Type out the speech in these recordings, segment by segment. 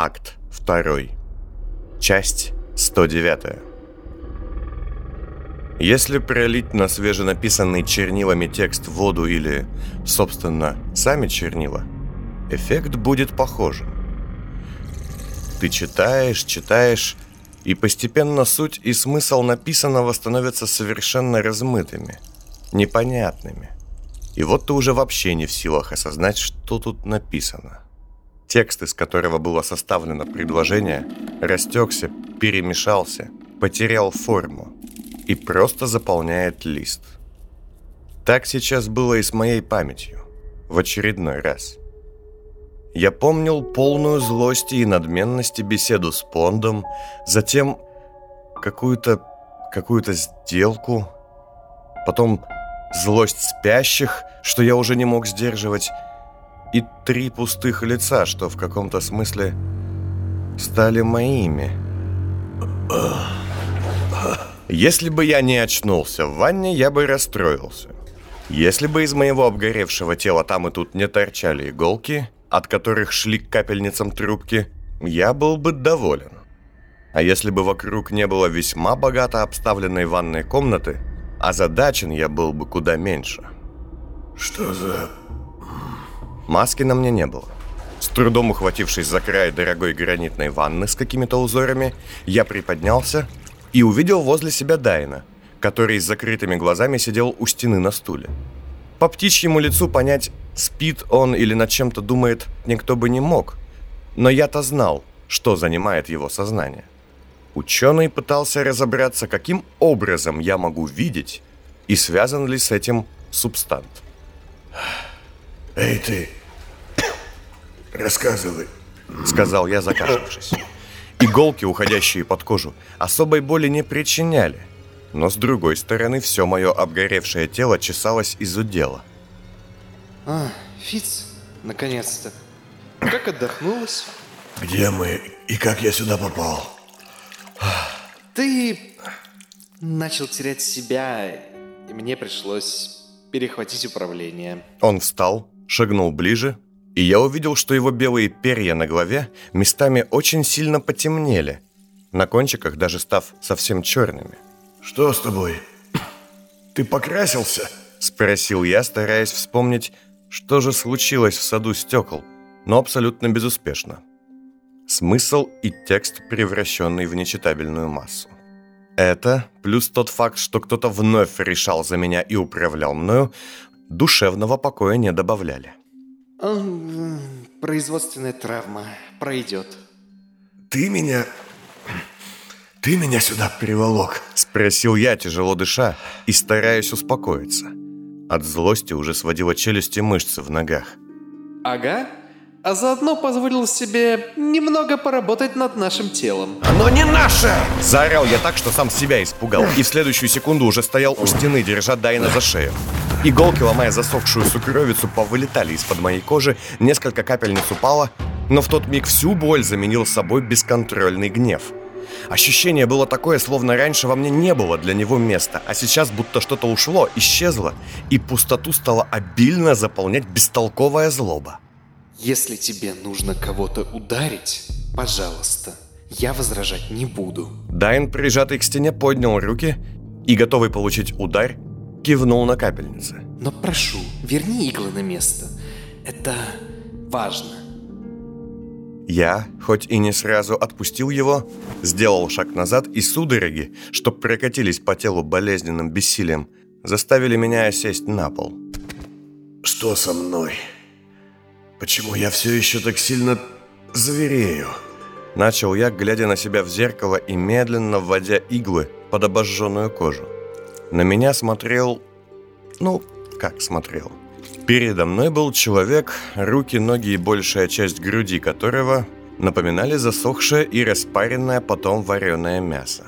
Акт 2. Часть 109. Если пролить на свеженаписанный чернилами текст воду или, собственно, сами чернила, эффект будет похожим. Ты читаешь, читаешь, и постепенно суть и смысл написанного становятся совершенно размытыми, непонятными. И вот ты уже вообще не в силах осознать, что тут написано. Текст, из которого было составлено предложение, растекся, перемешался, потерял форму и просто заполняет лист. Так сейчас было и с моей памятью. В очередной раз. Я помнил полную злости и надменности беседу с Пондом, затем какую-то какую-то сделку, потом злость спящих, что я уже не мог сдерживать, и три пустых лица, что в каком-то смысле стали моими. Если бы я не очнулся в ванне, я бы расстроился. Если бы из моего обгоревшего тела там и тут не торчали иголки, от которых шли к капельницам трубки, я был бы доволен. А если бы вокруг не было весьма богато обставленной ванной комнаты, озадачен я был бы куда меньше. Что за Маски на мне не было. С трудом ухватившись за край дорогой гранитной ванны с какими-то узорами, я приподнялся и увидел возле себя Дайна, который с закрытыми глазами сидел у стены на стуле. По птичьему лицу понять, спит он или над чем-то думает, никто бы не мог. Но я-то знал, что занимает его сознание. Ученый пытался разобраться, каким образом я могу видеть и связан ли с этим субстант. Эй ты, рассказывай. Сказал я, закашлявшись. Иголки, уходящие под кожу, особой боли не причиняли. Но с другой стороны, все мое обгоревшее тело чесалось из удела. А, Фиц, наконец-то. Как отдохнулась? Где мы и как я сюда попал? Ты начал терять себя, и мне пришлось перехватить управление. Он встал, шагнул ближе, и я увидел, что его белые перья на голове местами очень сильно потемнели, на кончиках даже став совсем черными. Что с тобой? Ты покрасился? Спросил я, стараясь вспомнить, что же случилось в саду стекол, но абсолютно безуспешно. Смысл и текст, превращенный в нечитабельную массу. Это, плюс тот факт, что кто-то вновь решал за меня и управлял мною, душевного покоя не добавляли. Производственная травма пройдет. Ты меня... Ты меня сюда приволок. Спросил я, тяжело дыша, и стараясь успокоиться. От злости уже сводила челюсти мышцы в ногах. Ага. А заодно позволил себе немного поработать над нашим телом. Оно не наше! Заорал я так, что сам себя испугал, и в следующую секунду уже стоял у стены, держа Дайна за шею. Иголки, ломая засохшую сукровицу, повылетали из-под моей кожи, несколько капельниц упало, но в тот миг всю боль заменил собой бесконтрольный гнев. Ощущение было такое, словно раньше во мне не было для него места, а сейчас будто что-то ушло, исчезло, и пустоту стала обильно заполнять бестолковая злоба. Если тебе нужно кого-то ударить, пожалуйста, я возражать не буду. Дайн, прижатый к стене, поднял руки и, готовый получить удар, кивнул на капельницы. Но прошу, верни иглы на место. Это важно. Я, хоть и не сразу отпустил его, сделал шаг назад, и судороги, что прокатились по телу болезненным бессилием, заставили меня сесть на пол. Что со мной? Почему я все еще так сильно зверею? Начал я, глядя на себя в зеркало и медленно вводя иглы под обожженную кожу. На меня смотрел... Ну, как смотрел? Передо мной был человек, руки, ноги и большая часть груди которого напоминали засохшее и распаренное потом вареное мясо.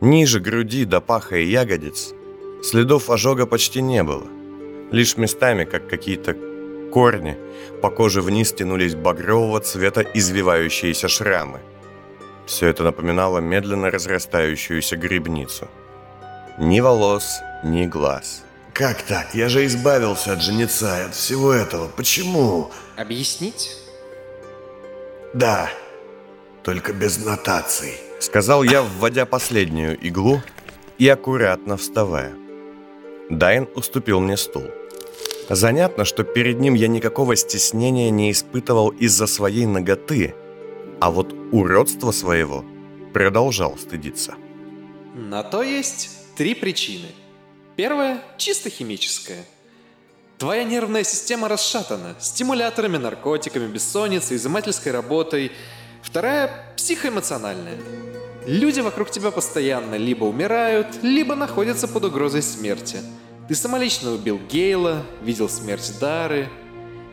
Ниже груди до паха и ягодиц следов ожога почти не было. Лишь местами, как какие-то корни, по коже вниз тянулись багрового цвета извивающиеся шрамы. Все это напоминало медленно разрастающуюся грибницу. Ни волос, ни глаз. Как так? Я же избавился от женица и от всего этого. Почему? Объяснить? Да, только без нотаций. Сказал я, вводя последнюю иглу и аккуратно вставая. Дайн уступил мне стул. Занятно, что перед ним я никакого стеснения не испытывал из-за своей ноготы, а вот уродства своего продолжал стыдиться. На то есть три причины. Первая – чисто химическая. Твоя нервная система расшатана стимуляторами, наркотиками, бессонницей, изымательской работой. Вторая – психоэмоциональная. Люди вокруг тебя постоянно либо умирают, либо находятся под угрозой смерти. Ты самолично убил Гейла, видел смерть Дары,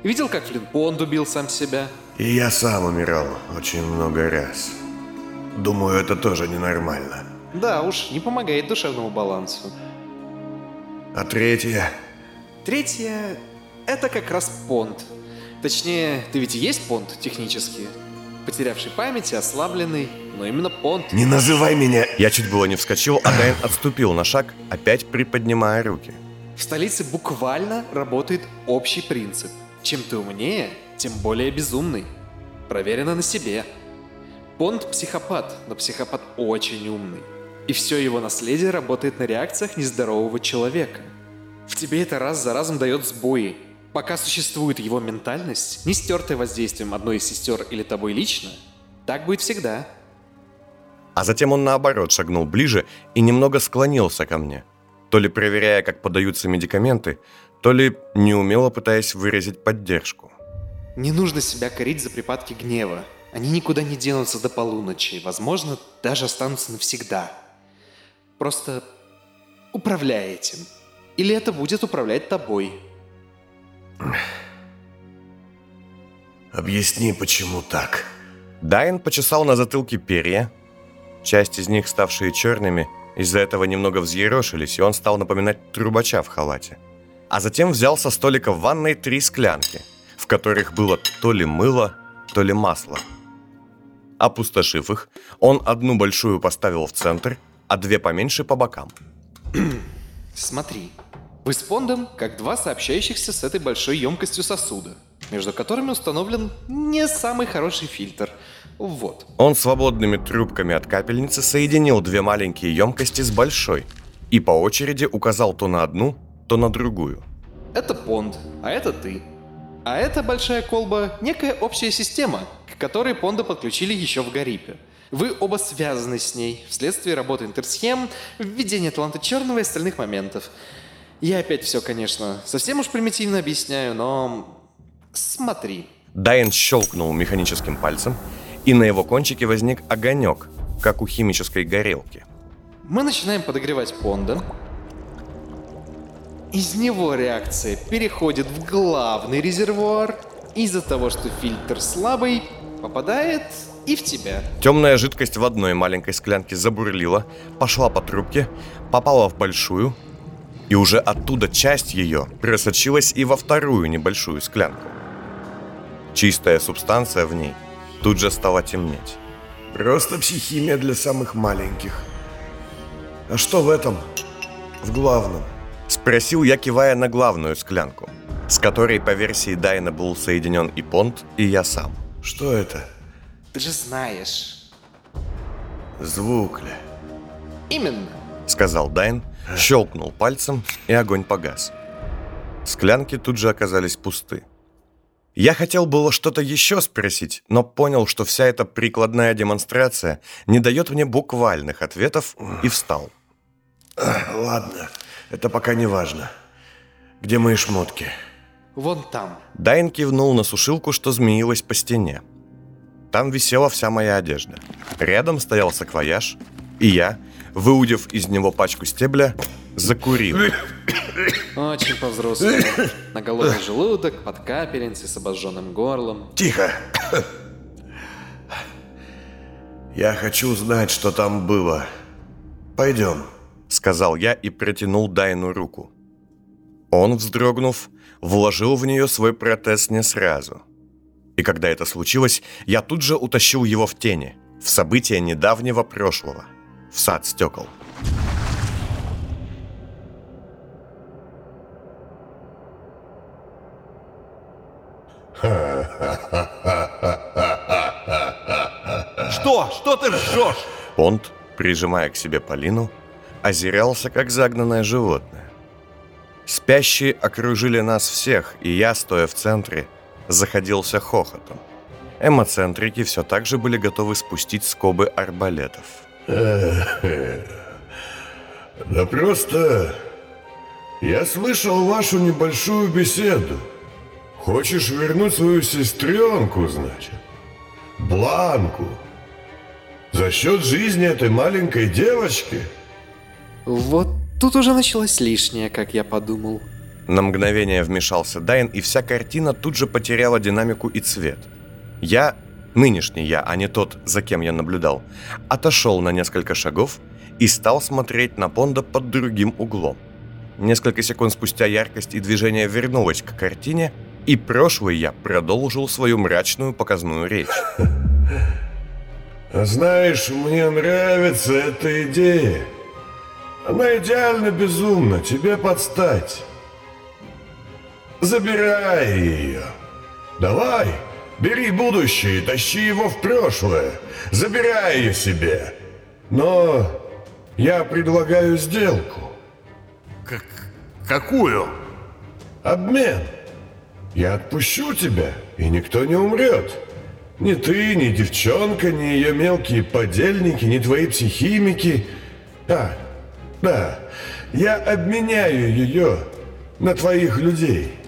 видел, как Флинпонд убил сам себя. И я сам умирал очень много раз. Думаю, это тоже ненормально. Да уж, не помогает душевному балансу. А третье? Третье – это как раз понт. Точнее, ты ведь и есть понт технически. Потерявший память и ослабленный, но именно понт. Не называй меня... Я чуть было не вскочил, а Дайн отступил на шаг, опять приподнимая руки. В столице буквально работает общий принцип. Чем ты умнее, тем более безумный. Проверено на себе. Понт психопат, но психопат очень умный. И все его наследие работает на реакциях нездорового человека. В тебе это раз за разом дает сбои. Пока существует его ментальность, не стертая воздействием одной из сестер или тобой лично, так будет всегда. А затем он наоборот шагнул ближе и немного склонился ко мне, то ли проверяя, как подаются медикаменты, то ли неумело пытаясь выразить поддержку. Не нужно себя корить за припадки гнева. Они никуда не денутся до полуночи, возможно, даже останутся навсегда. Просто управляй этим. Или это будет управлять тобой. Объясни, почему так. Дайн почесал на затылке перья. Часть из них, ставшие черными, из-за этого немного взъерошились, и он стал напоминать трубача в халате. А затем взял со столика в ванной три склянки, в которых было то ли мыло, то ли масло. Опустошив их, он одну большую поставил в центр, а две поменьше по бокам. Смотри, вы с Пондом как два сообщающихся с этой большой емкостью сосуда, между которыми установлен не самый хороший фильтр. Вот. Он свободными трубками от капельницы соединил две маленькие емкости с большой и по очереди указал то на одну, то на другую. Это Понд, а это ты. А эта большая колба – некая общая система, к которой Понда подключили еще в Гарипе. Вы оба связаны с ней вследствие работы интерсхем, введения таланта черного и остальных моментов. Я опять все, конечно, совсем уж примитивно объясняю, но смотри. Дайен щелкнул механическим пальцем, и на его кончике возник огонек, как у химической горелки. Мы начинаем подогревать Понда. Из него реакция переходит в главный резервуар. Из-за того, что фильтр слабый, попадает и в тебя. Темная жидкость в одной маленькой склянке забурлила, пошла по трубке, попала в большую, и уже оттуда часть ее просочилась и во вторую небольшую склянку. Чистая субстанция в ней тут же стала темнеть. Просто психимия для самых маленьких. А что в этом? В главном? Спросил я, кивая на главную склянку, с которой по версии Дайна был соединен и Понт, и я сам. Что это? Ты же знаешь. Звук ли? Именно. Сказал Дайн, щелкнул пальцем, и огонь погас. Склянки тут же оказались пусты. Я хотел было что-то еще спросить, но понял, что вся эта прикладная демонстрация не дает мне буквальных ответов и встал. Ладно, это пока не важно. Где мои шмотки? Вон там. Дайн кивнул на сушилку, что змеилась по стене. Там висела вся моя одежда. Рядом стоял саквояж, и я, выудив из него пачку стебля, закурил. Очень по-взрослому. На голодный желудок, под капельницей с обожженным горлом. Тихо! Я хочу знать, что там было. Пойдем. Сказал я и протянул Дайну руку. Он, вздрогнув, вложил в нее свой протез не сразу. И когда это случилось, я тут же утащил его в тени, в события недавнего прошлого, в сад стекол. Что что? Ты жжешь? Понт, прижимая к себе Полину, озирался, как загнанное животное. Спящие окружили нас всех, и я, стоя в центре, заходился хохотом. Эмоцентрики все так же были готовы спустить скобы арбалетов. Да просто... Я слышал вашу небольшую беседу. Хочешь вернуть свою сестренку, значит? Бланку. За счет жизни этой маленькой девочки? Вот тут уже началось лишнее, как я подумал. На мгновение вмешался Дайн, и вся картина тут же потеряла динамику и цвет. Я, нынешний я, а не тот, за кем я наблюдал, отошел на несколько шагов и стал смотреть на Понда под другим углом. Несколько секунд спустя яркость и движение вернулась к картине, и прошлый я продолжил свою мрачную показную речь. Знаешь, мне нравится эта идея. Она идеально безумна, тебе подстать. Забирай ее. Давай, бери будущее тащи его в прошлое. Забирай ее себе. Но я предлагаю сделку. Как... Какую? Обмен. Я отпущу тебя, и никто не умрет. Ни ты, ни девчонка, ни ее мелкие подельники, ни твои психимики. А, да, я обменяю ее на твоих людей.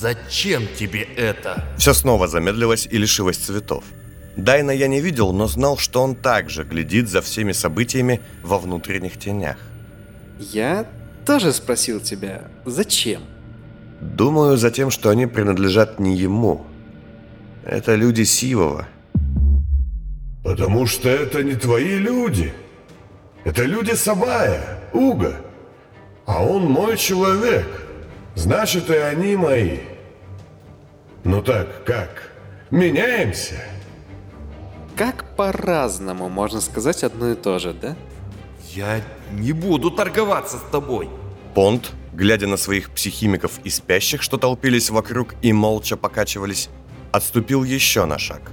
Зачем тебе это? Все снова замедлилось и лишилось цветов. Дайна я не видел, но знал, что он также глядит за всеми событиями во внутренних тенях. Я тоже спросил тебя, зачем? Думаю, за тем, что они принадлежат не ему. Это люди Сивова. Потому что это не твои люди. Это люди Сабая, Уга. А он мой человек. Значит, и они мои. Ну так, как? Меняемся? Как по-разному можно сказать одно и то же, да? Я не буду торговаться с тобой. Понт, глядя на своих психимиков и спящих, что толпились вокруг и молча покачивались, отступил еще на шаг.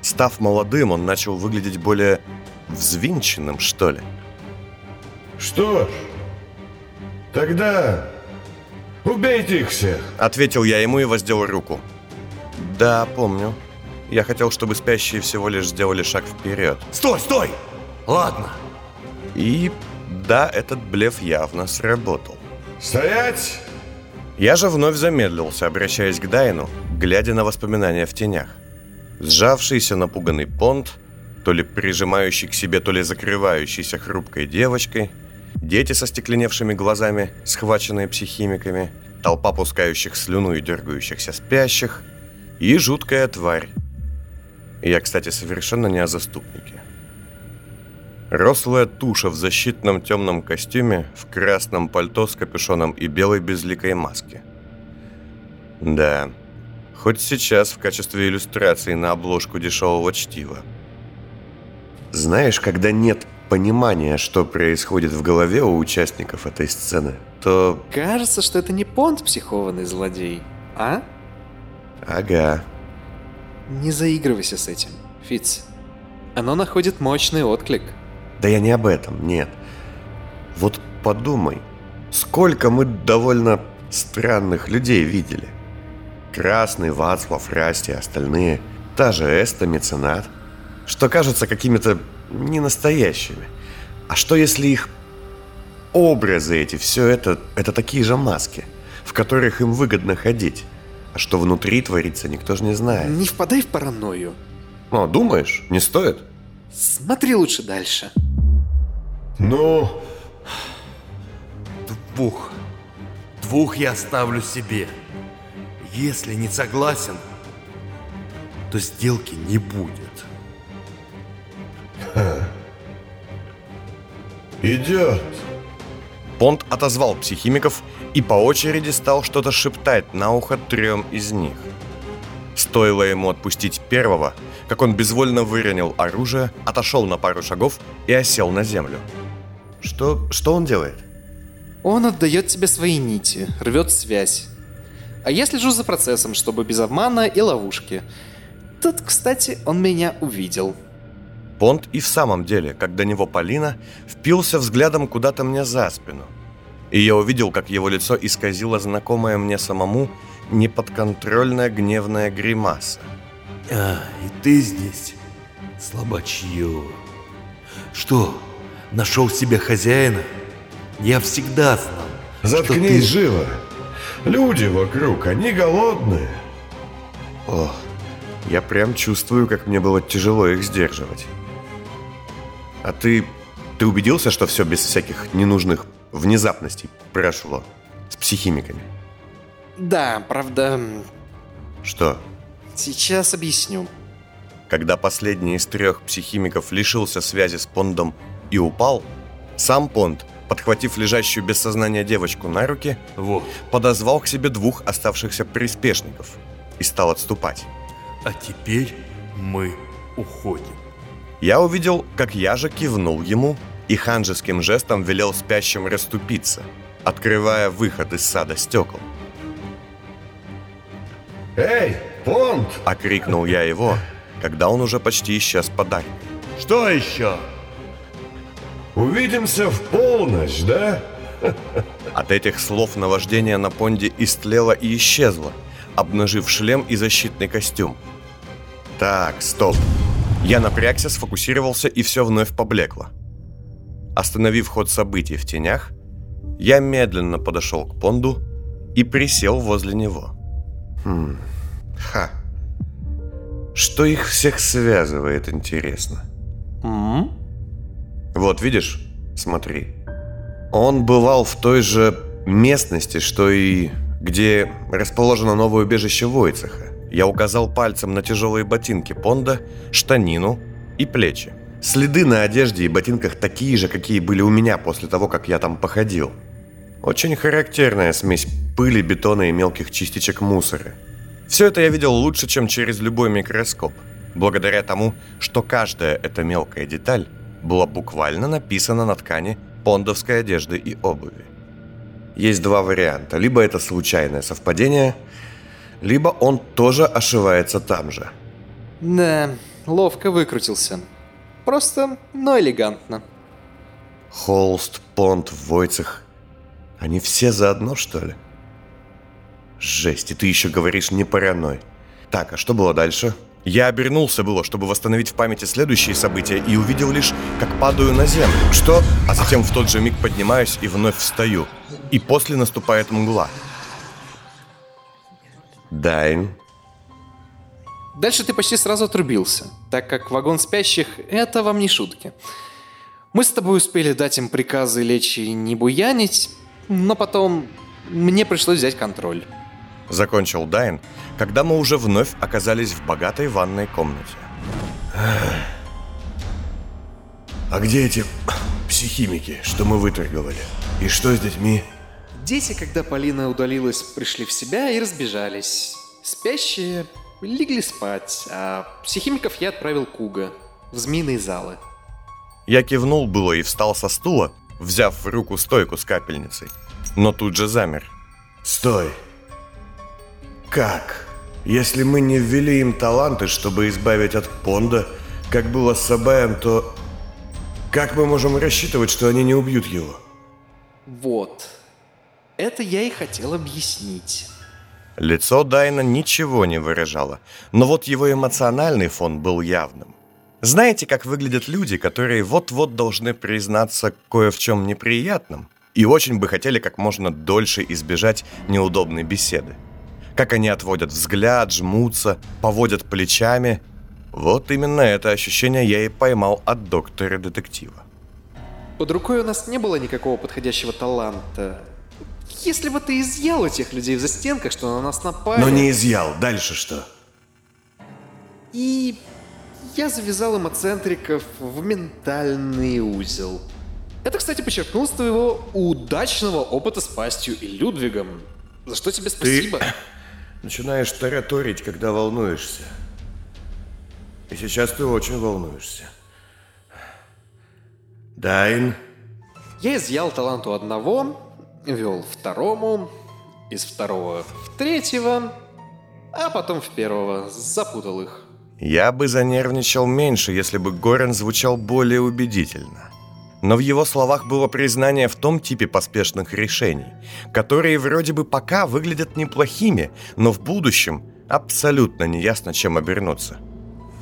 Став молодым, он начал выглядеть более взвинченным, что ли. Что ж, тогда убейте их всех. Ответил я ему и воздел руку. Да, помню. Я хотел, чтобы спящие всего лишь сделали шаг вперед. Стой, стой! Ладно. И да, этот блеф явно сработал. Стоять! Я же вновь замедлился, обращаясь к Дайну, глядя на воспоминания в тенях. Сжавшийся напуганный понт, то ли прижимающий к себе, то ли закрывающийся хрупкой девочкой, дети со стекленевшими глазами, схваченные психимиками, толпа пускающих слюну и дергающихся спящих и жуткая тварь. Я, кстати, совершенно не о заступнике. Рослая туша в защитном темном костюме, в красном пальто с капюшоном и белой безликой маске. Да, хоть сейчас в качестве иллюстрации на обложку дешевого чтива. Знаешь, когда нет понимания, что происходит в голове у участников этой сцены, то... Кажется, что это не Понт психованный злодей, а? Ага. Не заигрывайся с этим, Фиц. Оно находит мощный отклик. Да я не об этом, нет. Вот подумай, сколько мы довольно странных людей видели. Красный, Вацлав, Расти, остальные, та же Эста, Меценат, что кажутся какими-то ненастоящими. А что если их образы эти, все это, это такие же маски, в которых им выгодно ходить? А что внутри творится, никто же не знает. Не впадай в паранойю. Ну, думаешь, не стоит? Смотри лучше дальше. Ну, Двух. Двух я оставлю себе. Если не согласен, то сделки не будет. Идет. Понт отозвал психимиков и по очереди стал что-то шептать на ухо трем из них. Стоило ему отпустить первого, как он безвольно выронил оружие, отошел на пару шагов и осел на землю. Что, что он делает? Он отдает тебе свои нити, рвет связь. А я слежу за процессом, чтобы без обмана и ловушки. тут, кстати, он меня увидел. Понт и в самом деле, как до него Полина, впился взглядом куда-то мне за спину. И я увидел, как его лицо исказило знакомая мне самому неподконтрольная гневная гримаса. А, и ты здесь, слабачье. Что, нашел себе хозяина? Я всегда знал, Заткнись ты... живо. Люди вокруг, они голодные. О, я прям чувствую, как мне было тяжело их сдерживать. А ты... Ты убедился, что все без всяких ненужных внезапностей прошло? С психимиками? Да, правда, Что? сейчас объясню. Когда последний из трех психимиков лишился связи с Пондом и упал, сам Понд, подхватив лежащую без сознания девочку на руки, Вот, подозвал к себе двух оставшихся приспешников и стал отступать. а теперь мы уходим. Я увидел, как Яжа кивнул ему и ханжеским жестом велел спящим расступиться, открывая выход из сада стекол. Эй, Понт! — окрикнул я его, когда он уже почти исчез под аркой. Что еще? Увидимся в полночь, да? От этих слов наваждение на понде истлело и исчезло, обнажив шлем и защитный костюм. Так, стоп. Я напрягся, сфокусировался, и все вновь поблекло. Остановив ход событий в тенях, я медленно подошел к понду и присел возле него. Хм, ха. Что их всех связывает, интересно? М? Вот, видишь? Смотри. Он бывал в той же местности, что и где расположено новое убежище Войцеха. Я указал пальцем на тяжелые ботинки Понда, штанину и плечи. Следы на одежде и ботинках такие же, какие были у меня после того, как я там походил. Очень характерная смесь пыли, бетона и мелких частичек мусора. Все это я видел лучше, чем через любой микроскоп, благодаря тому, что каждая эта мелкая деталь была буквально написана на ткани пондовской одежды и обуви. Есть два варианта. Либо это случайное совпадение, либо он тоже ошивается там же. Да, ловко выкрутился. Просто, но элегантно. Холст, Понт, Войцех. Они все заодно, что ли? Жесть, и ты еще говоришь не параной. Так, а что было дальше? Я обернулся было, чтобы восстановить в памяти следующие события, и увидел лишь, как падаю на землю. Что? А затем в тот же миг поднимаюсь и вновь встаю. И после наступает мгла. Дайн. Дальше ты почти сразу отрубился, так как вагон спящих — это вам не шутки. Мы с тобой успели дать им приказы лечь и не буянить, но потом мне пришлось взять контроль. Закончил Дайн, когда мы уже вновь оказались в богатой ванной комнате. А где эти психимики, что мы выторговали? И что с детьми? Дети, когда Полина удалилась, пришли в себя и разбежались. Спящие легли спать, а психимиков я отправил Куга в змеиные залы. Я кивнул было и встал со стула, взяв в руку стойку с капельницей. Но тут же замер. Стой. Как? Если мы не ввели им таланты, чтобы избавить от Понда, как было с Сабаем, то... Как мы можем рассчитывать, что они не убьют его? Вот. Это я и хотел объяснить. Лицо Дайна ничего не выражало, но вот его эмоциональный фон был явным. Знаете, как выглядят люди, которые вот-вот должны признаться кое в чем неприятном и очень бы хотели как можно дольше избежать неудобной беседы? Как они отводят взгляд, жмутся, поводят плечами. Вот именно это ощущение я и поймал от доктора-детектива. Под рукой у нас не было никакого подходящего таланта. Если бы ты изъял этих людей в застенках, что на нас напали... Но не изъял. Дальше что? И я завязал эмоцентриков в ментальный узел. Это, кстати, подчеркнул с твоего удачного опыта с пастью и Людвигом. За что тебе спасибо. Начинаешь тараторить, когда волнуешься. И сейчас ты очень волнуешься. Дайн, Я изъял талант у одного, вел второму, из второго в третьего, а потом в первого, запутал их. Я бы занервничал меньше, если бы Горен звучал более убедительно. Но в его словах было признание в том типе поспешных решений, которые вроде бы пока выглядят неплохими, но в будущем абсолютно неясно, чем обернуться.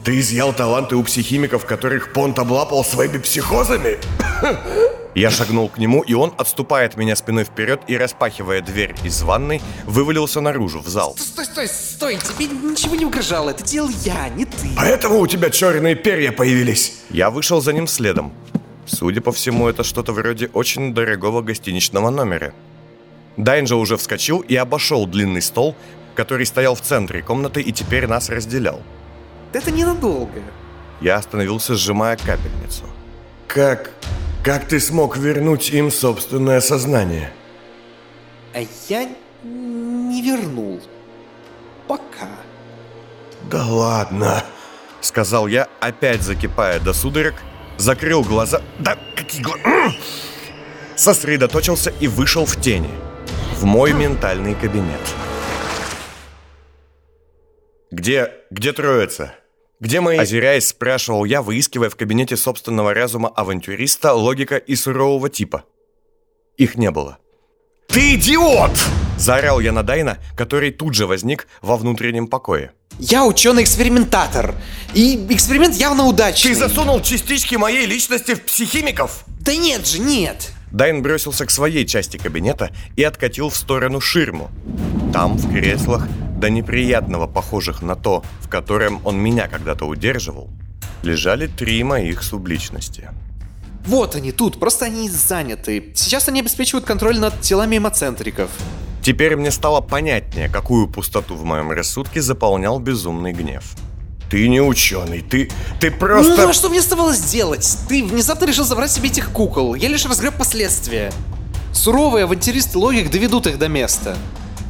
Ты изъял таланты у психимиков, которых Понт облапал своими психозами? Я шагнул к нему, и он, отступая от меня спиной вперед и распахивая дверь из ванной, вывалился наружу, в зал. Стой, стой, стой, тебе ничего не угрожало, это делал я, не ты. Поэтому у тебя черные перья появились. Я вышел за ним следом. Судя по всему, это что-то вроде очень дорогого гостиничного номера. Дайнджа уже вскочил и обошел длинный стол, который стоял в центре комнаты и теперь нас разделял. Это ненадолго. Я остановился, сжимая капельницу. Как... как ты смог вернуть им собственное сознание? А я не вернул. Пока. Да ладно. Сказал я, опять закипая до судорог, закрыл глаза... Да какие глаза... Сосредоточился и вышел в тени. В мой ментальный кабинет. Где... где троица? Где мои... Озираясь, спрашивал я, выискивая в кабинете собственного разума авантюриста, логика и сурового типа. Их не было. Ты идиот! Заорал я на Дайна, который тут же возник во внутреннем покое. Я ученый-экспериментатор. И эксперимент явно удачный. Ты засунул частички моей личности в психимиков? Да нет же, нет. Дайн бросился к своей части кабинета и откатил в сторону ширму. Там, в креслах, до неприятного похожих на то, в котором он меня когда-то удерживал, лежали три моих субличности. Вот они тут, просто они заняты. Сейчас они обеспечивают контроль над телами эмоцентриков. Теперь мне стало понятнее, какую пустоту в моем рассудке заполнял безумный гнев. Ты не ученый, ты, ты просто... Ну а что мне оставалось делать? Ты внезапно решил забрать себе этих кукол. Я лишь разгреб последствия. Суровые авантюристы логик доведут их до места.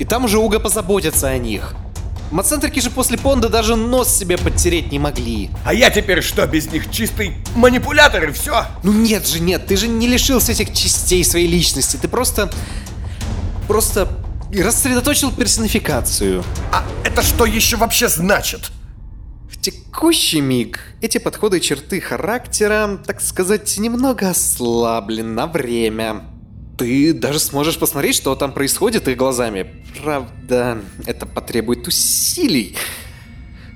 И там уже Уга позаботится о них. Мацентрики же после Понда даже нос себе подтереть не могли. А я теперь что, без них чистый манипулятор и все? Ну нет же, нет, ты же не лишился этих частей своей личности. Ты просто... Просто рассредоточил персонификацию. А это что еще вообще значит? В текущий миг эти подходы и черты характера, так сказать, немного ослаблены на время. Ты даже сможешь посмотреть, что там происходит их глазами. Правда, это потребует усилий.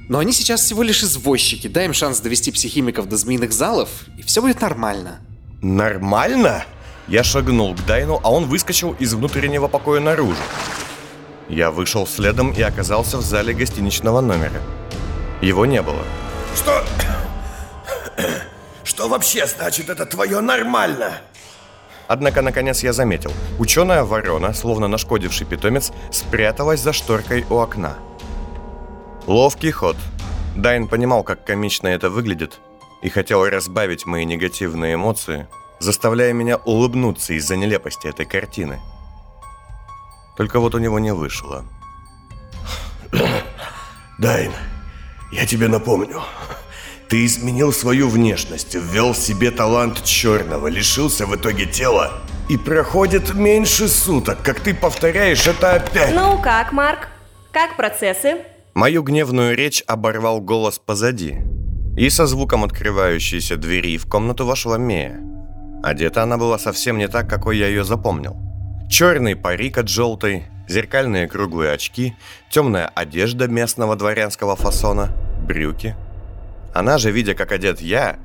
Но они сейчас всего лишь извозчики. Дай им шанс довести психимиков до змеиных залов, и все будет нормально. Нормально? Я шагнул к Дайну, а он выскочил из внутреннего покоя наружу. Я вышел следом и оказался в зале гостиничного номера. Его не было. Что... Что вообще значит это твое нормально? Однако, наконец, я заметил. Ученая ворона, словно нашкодивший питомец, спряталась за шторкой у окна. Ловкий ход. Дайн понимал, как комично это выглядит, и хотел разбавить мои негативные эмоции, заставляя меня улыбнуться из-за нелепости этой картины. Только вот у него не вышло. Дайн, я тебе напомню. Ты изменил свою внешность, ввел в себе талант черного, лишился в итоге тела. И проходит меньше суток, как ты повторяешь это опять. Ну как, Марк? Как процессы? Мою гневную речь оборвал голос позади. И со звуком открывающейся двери в комнату вошла Мея. Одета она была совсем не так, какой я ее запомнил. Черный парик от желтой, зеркальные круглые очки, темная одежда местного дворянского фасона, брюки – она же, видя, как одет я,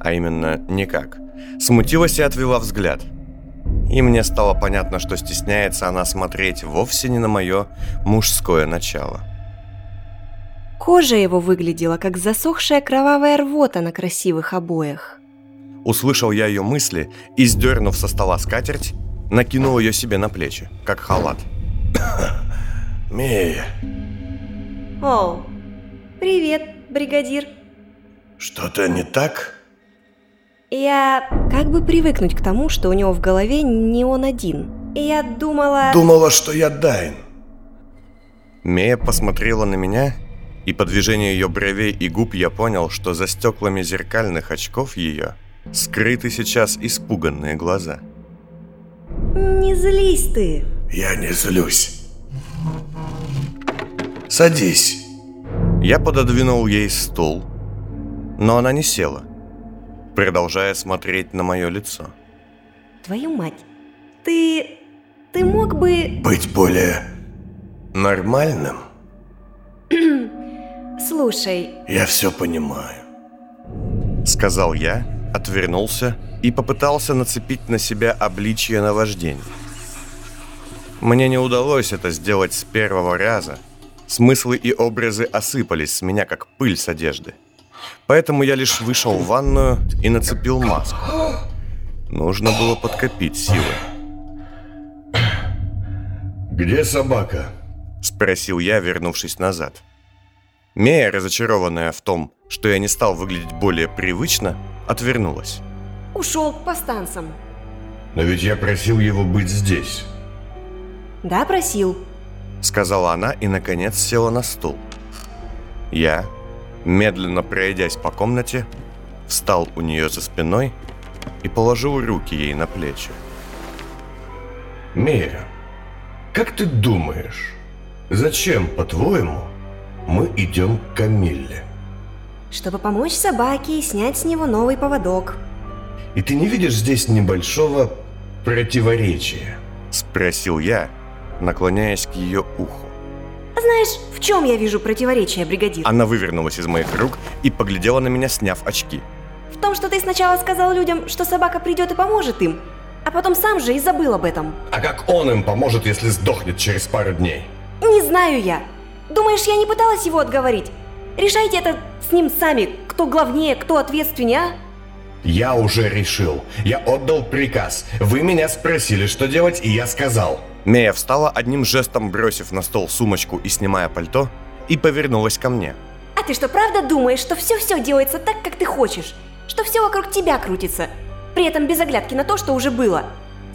а именно никак, смутилась и отвела взгляд. И мне стало понятно, что стесняется она смотреть вовсе не на мое мужское начало. Кожа его выглядела, как засохшая кровавая рвота на красивых обоях. Услышал я ее мысли и, сдернув со стола скатерть, накинул ее себе на плечи, как халат. Мея. О, привет, бригадир. Что-то не так? Я как бы привыкнуть к тому, что у него в голове не он один. И я думала... Думала, что я Дайн. Мея посмотрела на меня, и по движению ее бровей и губ я понял, что за стеклами зеркальных очков ее скрыты сейчас испуганные глаза. Не злись ты. Я не злюсь. Садись. Я пододвинул ей стул, но она не села, продолжая смотреть на мое лицо. Твою мать, ты... ты мог бы... Быть более нормальным? Слушай, Я все понимаю. Сказал я, отвернулся и попытался нацепить на себя обличье наваждения. Мне не удалось это сделать с первого раза. Смыслы и образы осыпались с меня, как пыль с одежды. Поэтому я лишь вышел в ванную и нацепил маску. Нужно было подкопить силы. Где собака? Спросил я, вернувшись назад. Мея, разочарованная в том, что я не стал выглядеть более привычно, отвернулась. ушел к повстанцам. Но ведь я просил его быть здесь. Да, просил. Сказала она и, наконец, села на стул. Я, медленно пройдясь по комнате, встал у нее за спиной и положил руки ей на плечи. Мия, как ты думаешь, зачем, по-твоему, мы идем к Камилле? Чтобы помочь собаке и снять с него новый поводок. И ты не видишь здесь небольшого противоречия? Спросил я, наклоняясь к ее уху. Знаешь, чем я вижу противоречие, бригадир? Она вывернулась из моих рук и поглядела на меня, сняв очки. В том, что ты сначала сказал людям, что собака придет и поможет им, а потом сам же и забыл об этом. А как он им поможет, если сдохнет через пару дней? Не знаю я. Думаешь, я не пыталась его отговорить? Решайте это с ним сами, кто главнее, кто ответственнее, а? Я уже решил. Я отдал приказ. Вы меня спросили, что делать, и я сказал. Мея встала одним жестом, бросив на стол сумочку и снимая пальто, и повернулась ко мне. А ты что, правда думаешь, что все-все делается так, как ты хочешь? Что все вокруг тебя крутится? При этом без оглядки на то, что уже было.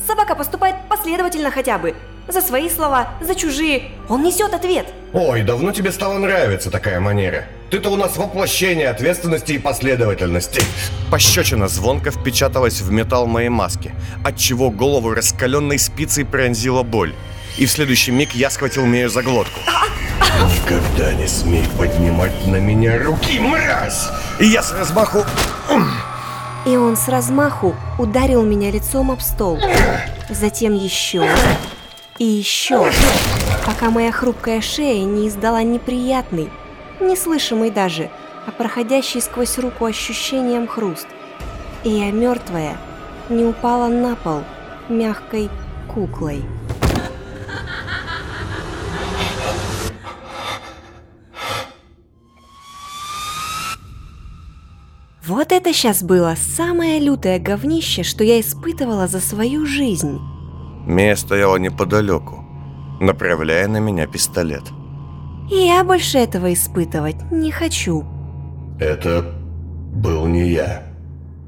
Собака поступает последовательно хотя бы. За свои слова, за чужие. Он несет ответ. Ой, давно тебе стало нравиться такая манера. Ты-то у нас воплощение ответственности и последовательности. Пощечина звонко впечаталась в металл моей маски, отчего голову раскаленной спицей пронзила боль. И в следующий миг я схватил Мею за глотку. Никогда не смей поднимать на меня руки, мразь! И я с размаху... И он с размаху ударил меня лицом об стол. Затем еще и еще, пока моя хрупкая шея не издала неприятный, неслышимый даже, а проходящий сквозь руку ощущением хруст. И я мертвая не упала на пол мягкой куклой. Вот это сейчас было самое лютое говнище, что я испытывала за свою жизнь. Мея стояла неподалеку, направляя на меня пистолет. И я больше этого испытывать не хочу. Это был не я.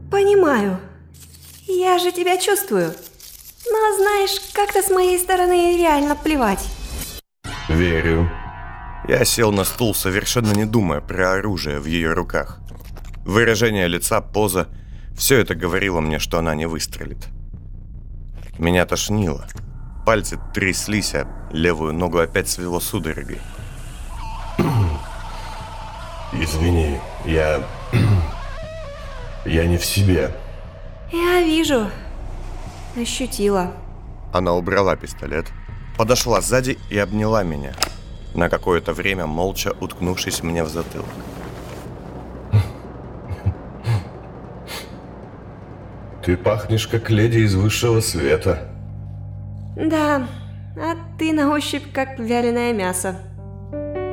Понимаю. Я же тебя чувствую. Но знаешь, как-то с моей стороны реально плевать. Верю. Я сел на стул, совершенно не думая про оружие в ее руках. Выражение лица, поза – все это говорило мне, что она не выстрелит. Меня тошнило. Пальцы тряслись, а левую ногу опять свело судорогой. Извини, я... Я не в себе. Я вижу. Ощутила. Она убрала пистолет, подошла сзади и обняла меня, на какое-то время молча уткнувшись мне в затылок. Ты пахнешь как леди из высшего света. Да, а ты на ощупь как вяленое мясо.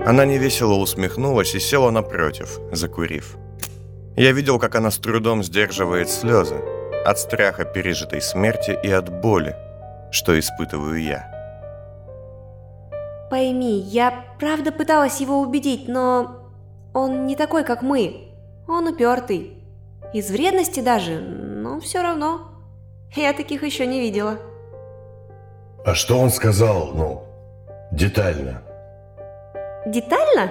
Она невесело усмехнулась и села напротив, закурив. Я видел, как она с трудом сдерживает слезы от страха пережитой смерти и от боли, что испытываю я. Пойми, я правда пыталась его убедить, но он не такой, как мы. Он упертый. Из вредности даже, но все равно. Я таких еще не видела. А что он сказал, ну, детально? Детально?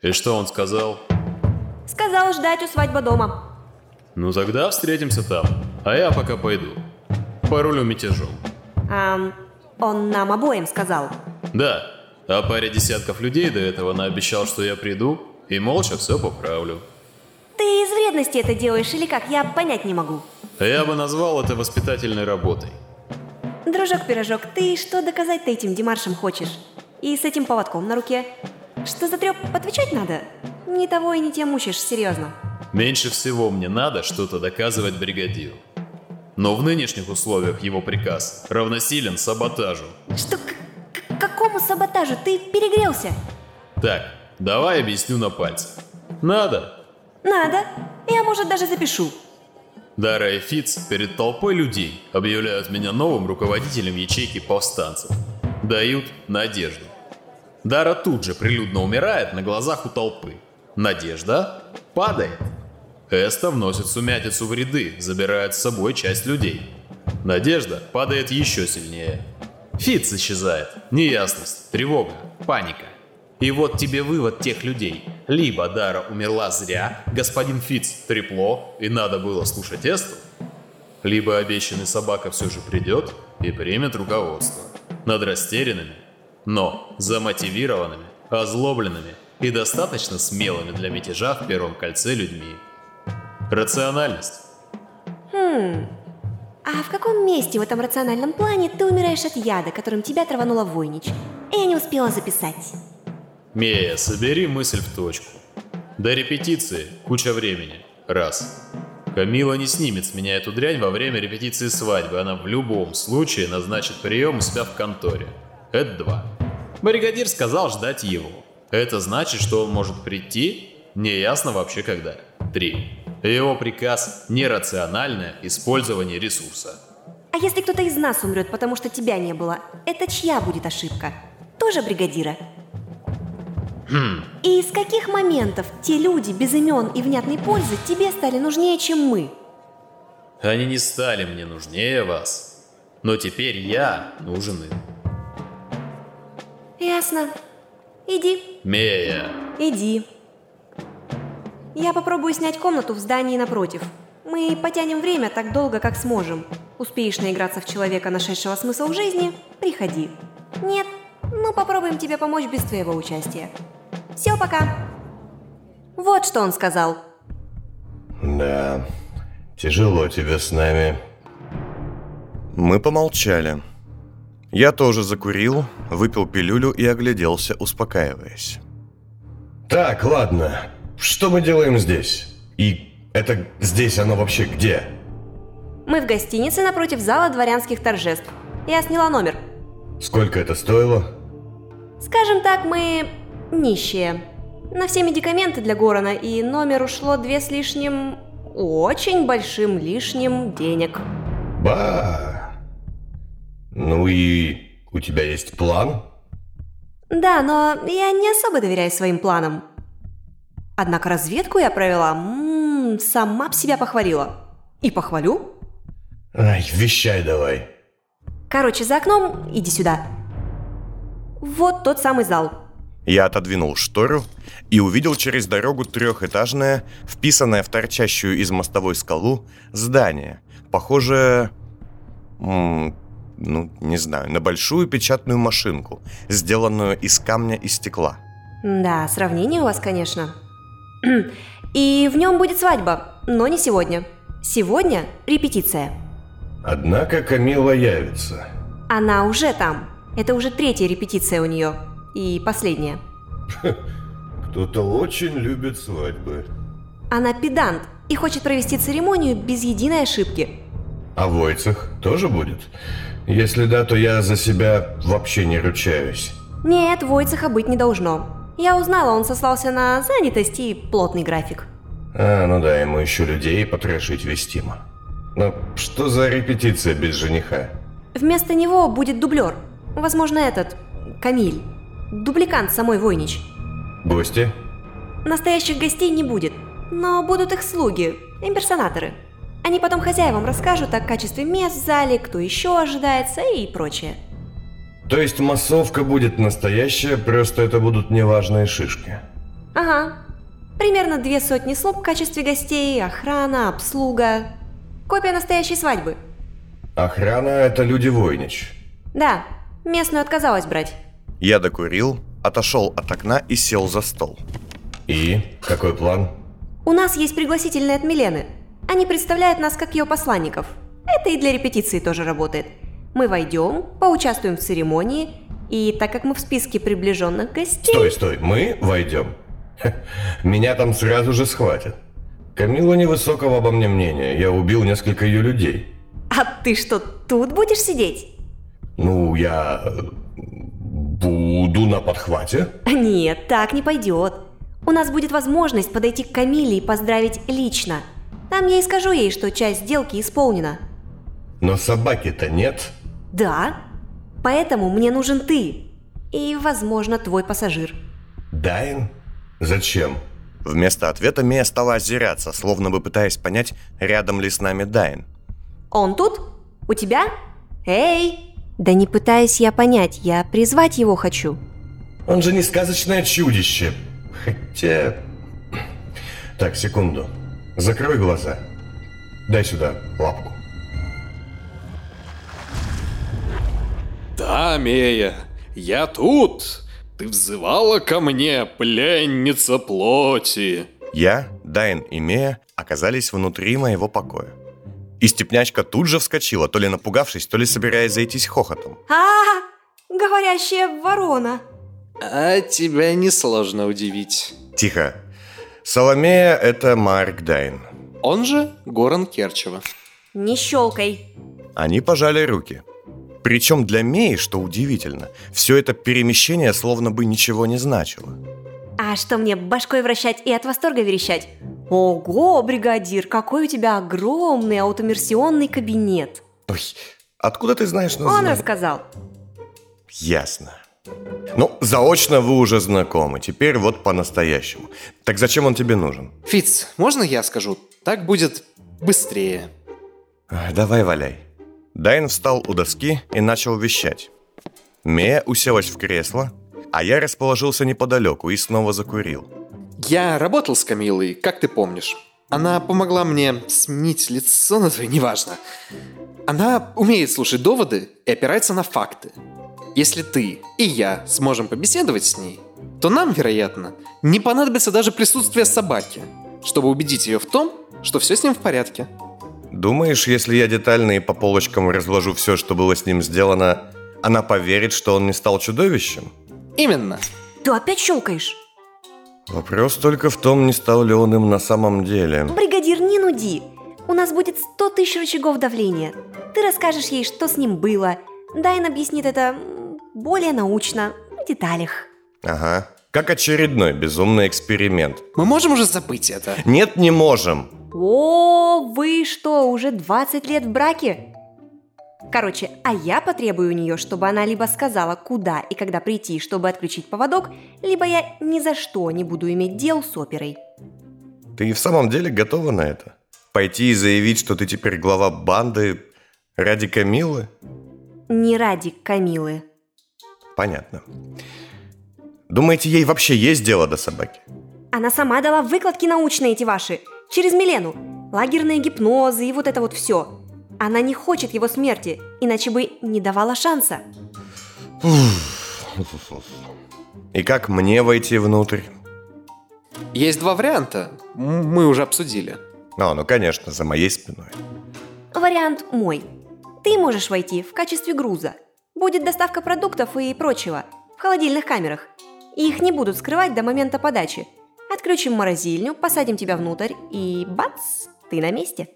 И что он сказал? Сказал ждать у свадьбы дома. Ну тогда встретимся там. А я пока пойду. Порулю мятежом. Ам, он нам обоим сказал. Да, а паре десятков людей до этого наобещал, что я приду и молча все поправлю. Ты из вредности это делаешь или как? Я понять не могу. Я бы назвал это воспитательной работой. Дружок-пирожок, ты что доказать-то этим Димаршем хочешь? И с этим поводком на руке? Что за треп отвечать надо? Ни того и не тем мучишь, серьезно. Меньше всего мне надо что-то доказывать бригадиру. Но в нынешних условиях его приказ равносилен саботажу. Что, к, к какому саботажу? Ты перегрелся? Так, давай объясню на пальцах. Надо. Надо. Я, может, даже запишу. Дара и Фиц перед толпой людей объявляют меня новым руководителем ячейки повстанцев. Дают надежду. Дара тут же прилюдно умирает на глазах у толпы. Надежда падает. Эста вносит сумятицу в ряды, забирает с собой часть людей. Надежда падает еще сильнее. Фиц исчезает. Неясность, тревога, паника. И вот тебе вывод тех людей. Либо Дара умерла зря, господин Фиц трепло, и надо было слушать Эсту, либо обещанный собака все же придет и примет руководство над растерянными, но замотивированными, озлобленными и достаточно смелыми для мятежа в первом кольце людьми. Рациональность. Хм. А в каком месте в этом рациональном плане ты умираешь от яда, которым тебя траванула Войнич? Я не успела записать. Мея, собери мысль в точку. До репетиции куча времени. Раз. Камила не снимет с меня эту дрянь во время репетиции свадьбы. Она в любом случае назначит прием у себя в конторе. Это два. Бригадир сказал ждать его. Это значит, что он может прийти, неясно вообще когда. Три. Его приказ – нерациональное использование ресурса. А если кто-то из нас умрет, потому что тебя не было, это чья будет ошибка? Тоже бригадира? И с каких моментов те люди без имен и внятной пользы тебе стали нужнее, чем мы? они не стали мне нужнее вас. Но теперь я нужен им. Ясно. Иди, Мея, иди. Я попробую снять комнату в здании напротив. Мы потянем время так долго, как сможем. Успеешь наиграться в человека, нашедшего смысл в жизни, приходи. Нет, ну попробуем тебе помочь без твоего участия. Все, пока. Вот что он сказал. Да, тяжело тебе с нами. Мы помолчали. Я тоже закурил, выпил пилюлю и огляделся, успокаиваясь. Так, ладно. Что мы делаем здесь? И это здесь оно вообще где? Мы в гостинице напротив зала дворянских торжеств. Я сняла номер. Сколько это стоило? Скажем так, мы нищие. На все медикаменты для Горона и номер ушло две с лишним... Очень большим лишним денег. Ба. Ну и у тебя есть план? Да, но я не особо доверяю своим планам. Однако разведку я провела, м-м, сама б себя похвалила. И похвалю. Ай, вещай давай. Короче, за окном иди сюда. Вот тот самый зал. Я отодвинул штору и увидел через дорогу трехэтажное, вписанное в торчащую из мостовой скалу, здание, похожее, м, ну, не знаю, на большую печатную машинку, сделанную из камня и стекла. Да, сравнение у вас, конечно. И в нем будет свадьба, но не сегодня. Сегодня репетиция. Однако Камила явится. Она уже там. Это уже третья репетиция у нее. И последняя. Кто-то очень любит свадьбы. Она педант и хочет провести церемонию без единой ошибки. А Войцех тоже будет? Если да, то я за себя вообще не ручаюсь. Нет, Войцеха быть не должно. Я узнала, он сослался на занятость и плотный график. А, ну да, ему еще людей потрошить вестимо. Но что за репетиция без жениха? Вместо него будет дублер. Возможно, этот, Камиль. Дубликант самой Войнич. Гости? Настоящих гостей не будет, но будут их слуги, имперсонаторы. Они потом хозяевам расскажут о качестве мест в зале, кто еще ожидается и прочее. То есть массовка будет настоящая, просто это будут неважные шишки. Ага. Примерно две сотни слуг в качестве гостей, охрана, обслуга. Копия настоящей свадьбы. Охрана – это люди Войнич. Да, местную отказалась брать. Я докурил, отошел от окна и сел за стол. И? Какой план? У нас есть пригласительные от Милены. Они представляют нас как ее посланников. Это и для репетиции тоже работает. Мы войдем, поучаствуем в церемонии, и так как мы в списке приближенных гостей... Стой, стой, мы войдем. Ха, Меня там сразу же схватят. Камила невысокого обо мне мнения. Я убил несколько ее людей. А ты что, тут будешь сидеть? Ну, я буду на подхвате. Нет, так не пойдет. У нас будет возможность подойти к Камиле и поздравить лично. Там я и скажу ей, что часть сделки исполнена. Но собаки-то нет. Да, поэтому мне нужен ты. И, возможно, твой пассажир. Дайн? Зачем? Вместо ответа Мия стала озираться, словно бы пытаясь понять, рядом ли с нами Дайн. Он тут? У тебя? Эй! Да не пытаюсь я понять, я призвать его хочу. Он же не сказочное чудище. Хотя... Так, секунду. Закрой глаза. Дай сюда лапку. Да, Мея, я тут. Ты взывала ко мне, пленница плоти. Я, Дайн и Мия оказались внутри моего покоя. И степнячка тут же вскочила, то ли напугавшись, то ли собираясь зайтись хохотом. А, говорящая ворона. А тебя несложно удивить. Тихо. Соломея – это Марк Дайн. Он же Горан Керчева. Не щелкай. Они пожали руки. Причем для Меи, что удивительно, все это перемещение словно бы ничего не значило. А что мне башкой вращать и от восторга верещать? Ого, бригадир, какой у тебя огромный аутомерсионный кабинет. Ой, откуда ты знаешь Он название? рассказал. Ясно. Ну, заочно вы уже знакомы, теперь вот по-настоящему. Так зачем он тебе нужен? Фиц, можно я скажу? Так будет быстрее. А, Давай валяй. Дайн встал у доски и начал вещать. Мея уселась в кресло, а я расположился неподалеку и снова закурил. Я работал с Камилой, как ты помнишь. Она помогла мне сменить лицо на твое, неважно. Она умеет слушать доводы и опирается на факты. Если ты и я сможем побеседовать с ней, то нам, вероятно, не понадобится даже присутствие собаки, чтобы убедить ее в том, что все с ним в порядке. Думаешь, если я детально и по полочкам разложу все, что было с ним сделано, она поверит, что он не стал чудовищем? Именно. Ты опять щелкаешь? Вопрос только в том, не стал ли он им на самом деле. Бригадир, не нуди. У нас будет 100 тысяч рычагов давления. Ты расскажешь ей, что с ним было. Дайн объяснит это более научно, в деталях. Ага. Как очередной безумный эксперимент. Мы можем уже забыть это? Нет, не можем. О, вы что, уже 20 лет в браке? Короче, а я потребую у нее, чтобы она либо сказала, куда и когда прийти, чтобы отключить поводок, либо я ни за что не буду иметь дел с оперой. Ты в самом деле готова на это? Пойти и заявить, что ты теперь глава банды ради Камилы? Не ради Камилы. Понятно. Думаете, ей вообще есть дело до собаки? Она сама дала выкладки научные эти ваши, через Милену. Лагерные гипнозы и вот это вот все. Она не хочет его смерти, иначе бы не давала шанса. И как мне войти внутрь? Есть два варианта. Мы уже обсудили. А, ну конечно, за моей спиной. Вариант мой. Ты можешь войти в качестве груза. Будет доставка продуктов и прочего в холодильных камерах. И их не будут скрывать до момента подачи. Отключим морозильню, посадим тебя внутрь и бац, ты на месте.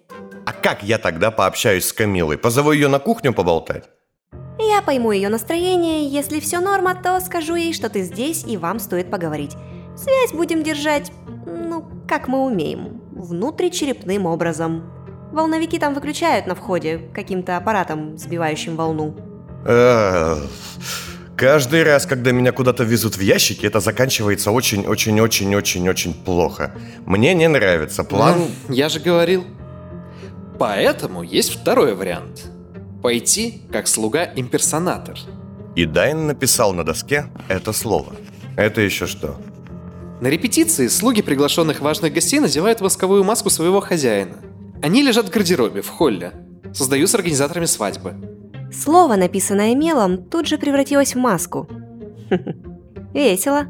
А как я тогда пообщаюсь с Камилой? Позову ее на кухню поболтать? Я пойму ее настроение, если все норма, то скажу ей, что ты здесь и вам стоит поговорить. Связь будем держать, ну, как мы умеем, внутричерепным образом. Волновики там выключают на входе каким-то аппаратом, сбивающим волну. Эх, Каждый раз, когда меня куда-то везут в ящики, это заканчивается очень-очень-очень-очень-очень плохо. Мне не нравится план... Ну, я же говорил. Поэтому есть второй вариант. Пойти как слуга-имперсонатор. И Дайн написал на доске это слово. Это еще что? На репетиции слуги приглашенных важных гостей надевают восковую маску своего хозяина. Они лежат в гардеробе, в холле. Создаю с организаторами свадьбы. Слово, написанное мелом, тут же превратилось в маску. Весело.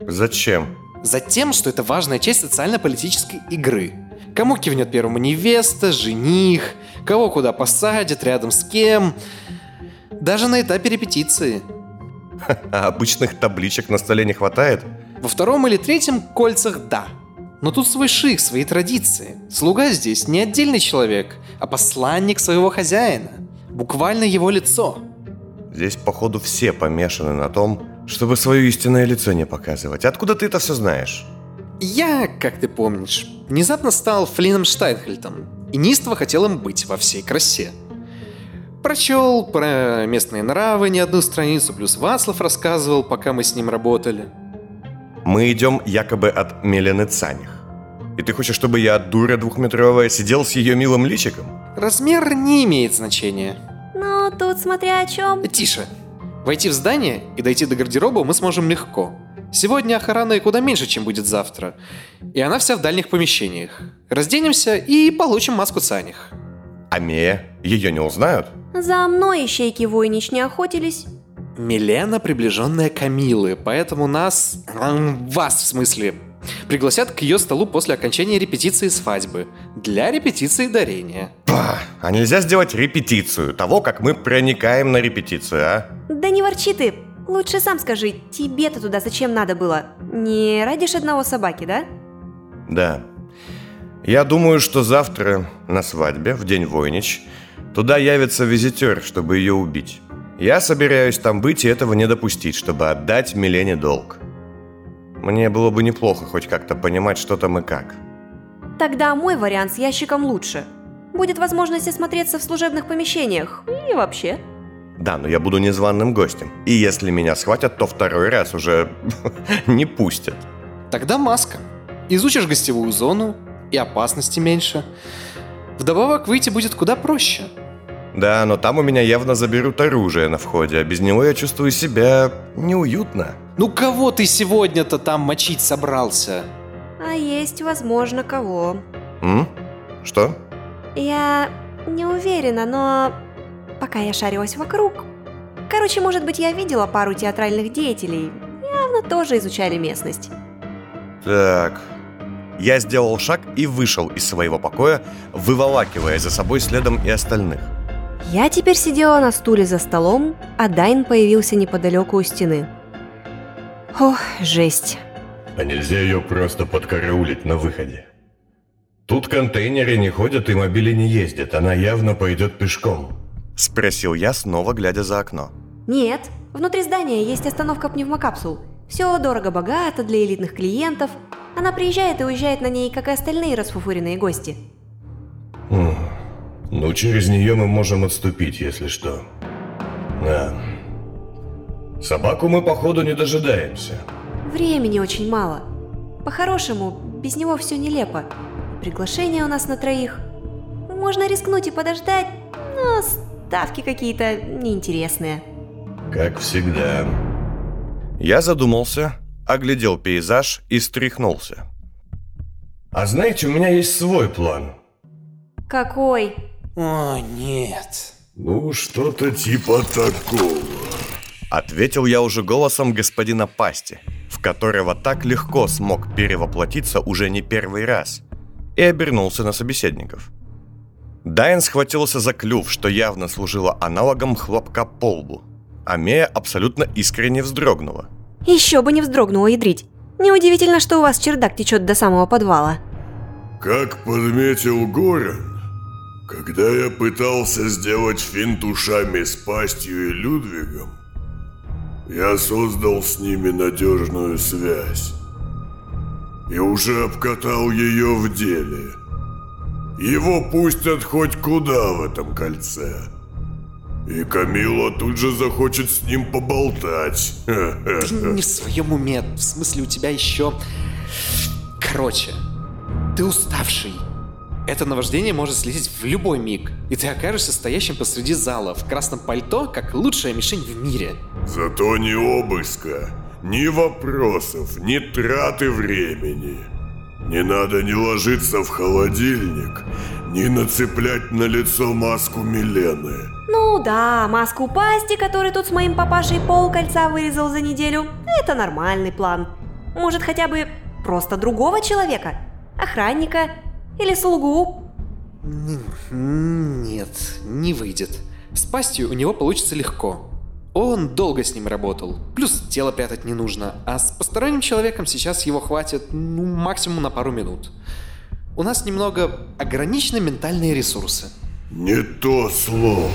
Зачем? Затем, что это важная часть социально-политической игры. Кому кивнет первому невеста, жених, кого куда посадят, рядом с кем. Даже на этапе репетиции. А обычных табличек на столе не хватает? Во втором или третьем кольцах – да. Но тут свой шик, свои традиции. Слуга здесь не отдельный человек, а посланник своего хозяина. Буквально его лицо. Здесь, походу, все помешаны на том, чтобы свое истинное лицо не показывать. Откуда ты это все знаешь? Я, как ты помнишь, внезапно стал Флином Штайнхельтом и неистово хотел им быть во всей красе. Прочел про местные нравы не одну страницу, плюс Вацлав рассказывал, пока мы с ним работали. Мы идем якобы от Мелены Цаних. И ты хочешь, чтобы я, дура двухметровая, сидел с ее милым личиком? Размер не имеет значения. Но тут смотря о чем. Тише. Войти в здание и дойти до гардероба мы сможем легко. Сегодня охраны куда меньше, чем будет завтра. И она вся в дальних помещениях. Разденемся и получим маску Цаних. А Мея? Ее не узнают? За мной ищейки Войнич не охотились. Милена приближенная Камилы, поэтому нас... Вас, в смысле, пригласят к ее столу после окончания репетиции свадьбы. Для репетиции дарения. Па, а нельзя сделать репетицию того, как мы проникаем на репетицию, а? Да не ворчи ты. Лучше сам скажи, тебе-то туда зачем надо было? Не ради ж одного собаки, да? Да. Я думаю, что завтра на свадьбе, в день Войнич, туда явится визитер, чтобы ее убить. Я собираюсь там быть и этого не допустить, чтобы отдать Милене долг. Мне было бы неплохо хоть как-то понимать, что там и как. Тогда мой вариант с ящиком лучше. Будет возможность осмотреться в служебных помещениях. И вообще. Да, но я буду незваным гостем. И если меня схватят, то второй раз уже не пустят. Тогда маска. Изучишь гостевую зону, и опасности меньше. Вдобавок выйти будет куда проще. Да, но там у меня явно заберут оружие на входе, а без него я чувствую себя неуютно. Ну кого ты сегодня-то там мочить собрался? А есть, возможно, кого. М? Что? Я не уверена, но пока я шарилась вокруг... Короче, может быть, я видела пару театральных деятелей. Явно тоже изучали местность. Так. Я сделал шаг и вышел из своего покоя, выволакивая за собой следом и остальных. Я теперь сидела на стуле за столом, а Дайн появился неподалеку у стены. Ох, жесть. А нельзя ее просто подкараулить на выходе? Тут контейнеры не ходят и мобили не ездят, она явно пойдет пешком. Спросил я, снова глядя за окно. Нет, внутри здания есть остановка пневмокапсул. Все дорого-богато для элитных клиентов. Она приезжает и уезжает на ней, как и остальные расфуфуренные гости. Ну, через нее мы можем отступить, если что. Да. Собаку мы, походу, не дожидаемся. Времени очень мало. По-хорошему, без него все нелепо. Приглашение у нас на троих. Можно рискнуть и подождать, но ставки какие-то неинтересные. Как всегда. Я задумался, оглядел пейзаж и стряхнулся. А знаете, у меня есть свой план. Какой? О, нет. Ну, что-то типа такого. Ответил я уже голосом господина Пасти, в которого так легко смог перевоплотиться уже не первый раз, и обернулся на собеседников. Дайн схватился за клюв, что явно служило аналогом хлопка по лбу, а Мея абсолютно искренне вздрогнула. Еще бы не вздрогнула ядрить. Неудивительно, что у вас чердак течет до самого подвала. Как подметил Горен, когда я пытался сделать финт ушами с пастью и Людвигом, я создал с ними надежную связь. И уже обкатал ее в деле. Его пустят хоть куда в этом кольце. И Камила тут же захочет с ним поболтать. Не в своем уме. В смысле, у тебя еще... Короче, ты уставший. Это наваждение может слететь в любой миг, и ты окажешься стоящим посреди зала в красном пальто, как лучшая мишень в мире. Зато ни обыска, ни вопросов, ни траты времени. Не надо не ложиться в холодильник, не нацеплять на лицо маску Милены. Ну да, маску пасти, который тут с моим папашей полкольца вырезал за неделю, это нормальный план. Может, хотя бы просто другого человека? Охранника? Или слугу? Нет, не выйдет. С пастью у него получится легко. Он долго с ним работал. Плюс тело прятать не нужно. А с посторонним человеком сейчас его хватит, ну, максимум на пару минут. У нас немного ограничены ментальные ресурсы. Не то слово.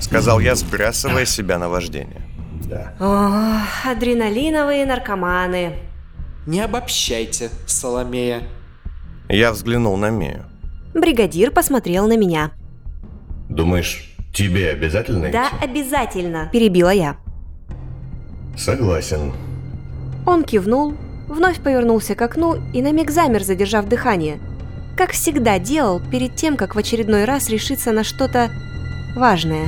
Сказал я, сбрасывая себя на вождение. Да. О, адреналиновые наркоманы. Не обобщайте, Соломея. Я взглянул на Мию. Бригадир посмотрел на меня. Думаешь, тебе обязательно Да, идти? обязательно, перебила я. Согласен. Он кивнул, вновь повернулся к окну и на миг замер, задержав дыхание. Как всегда делал перед тем, как в очередной раз решиться на что-то важное.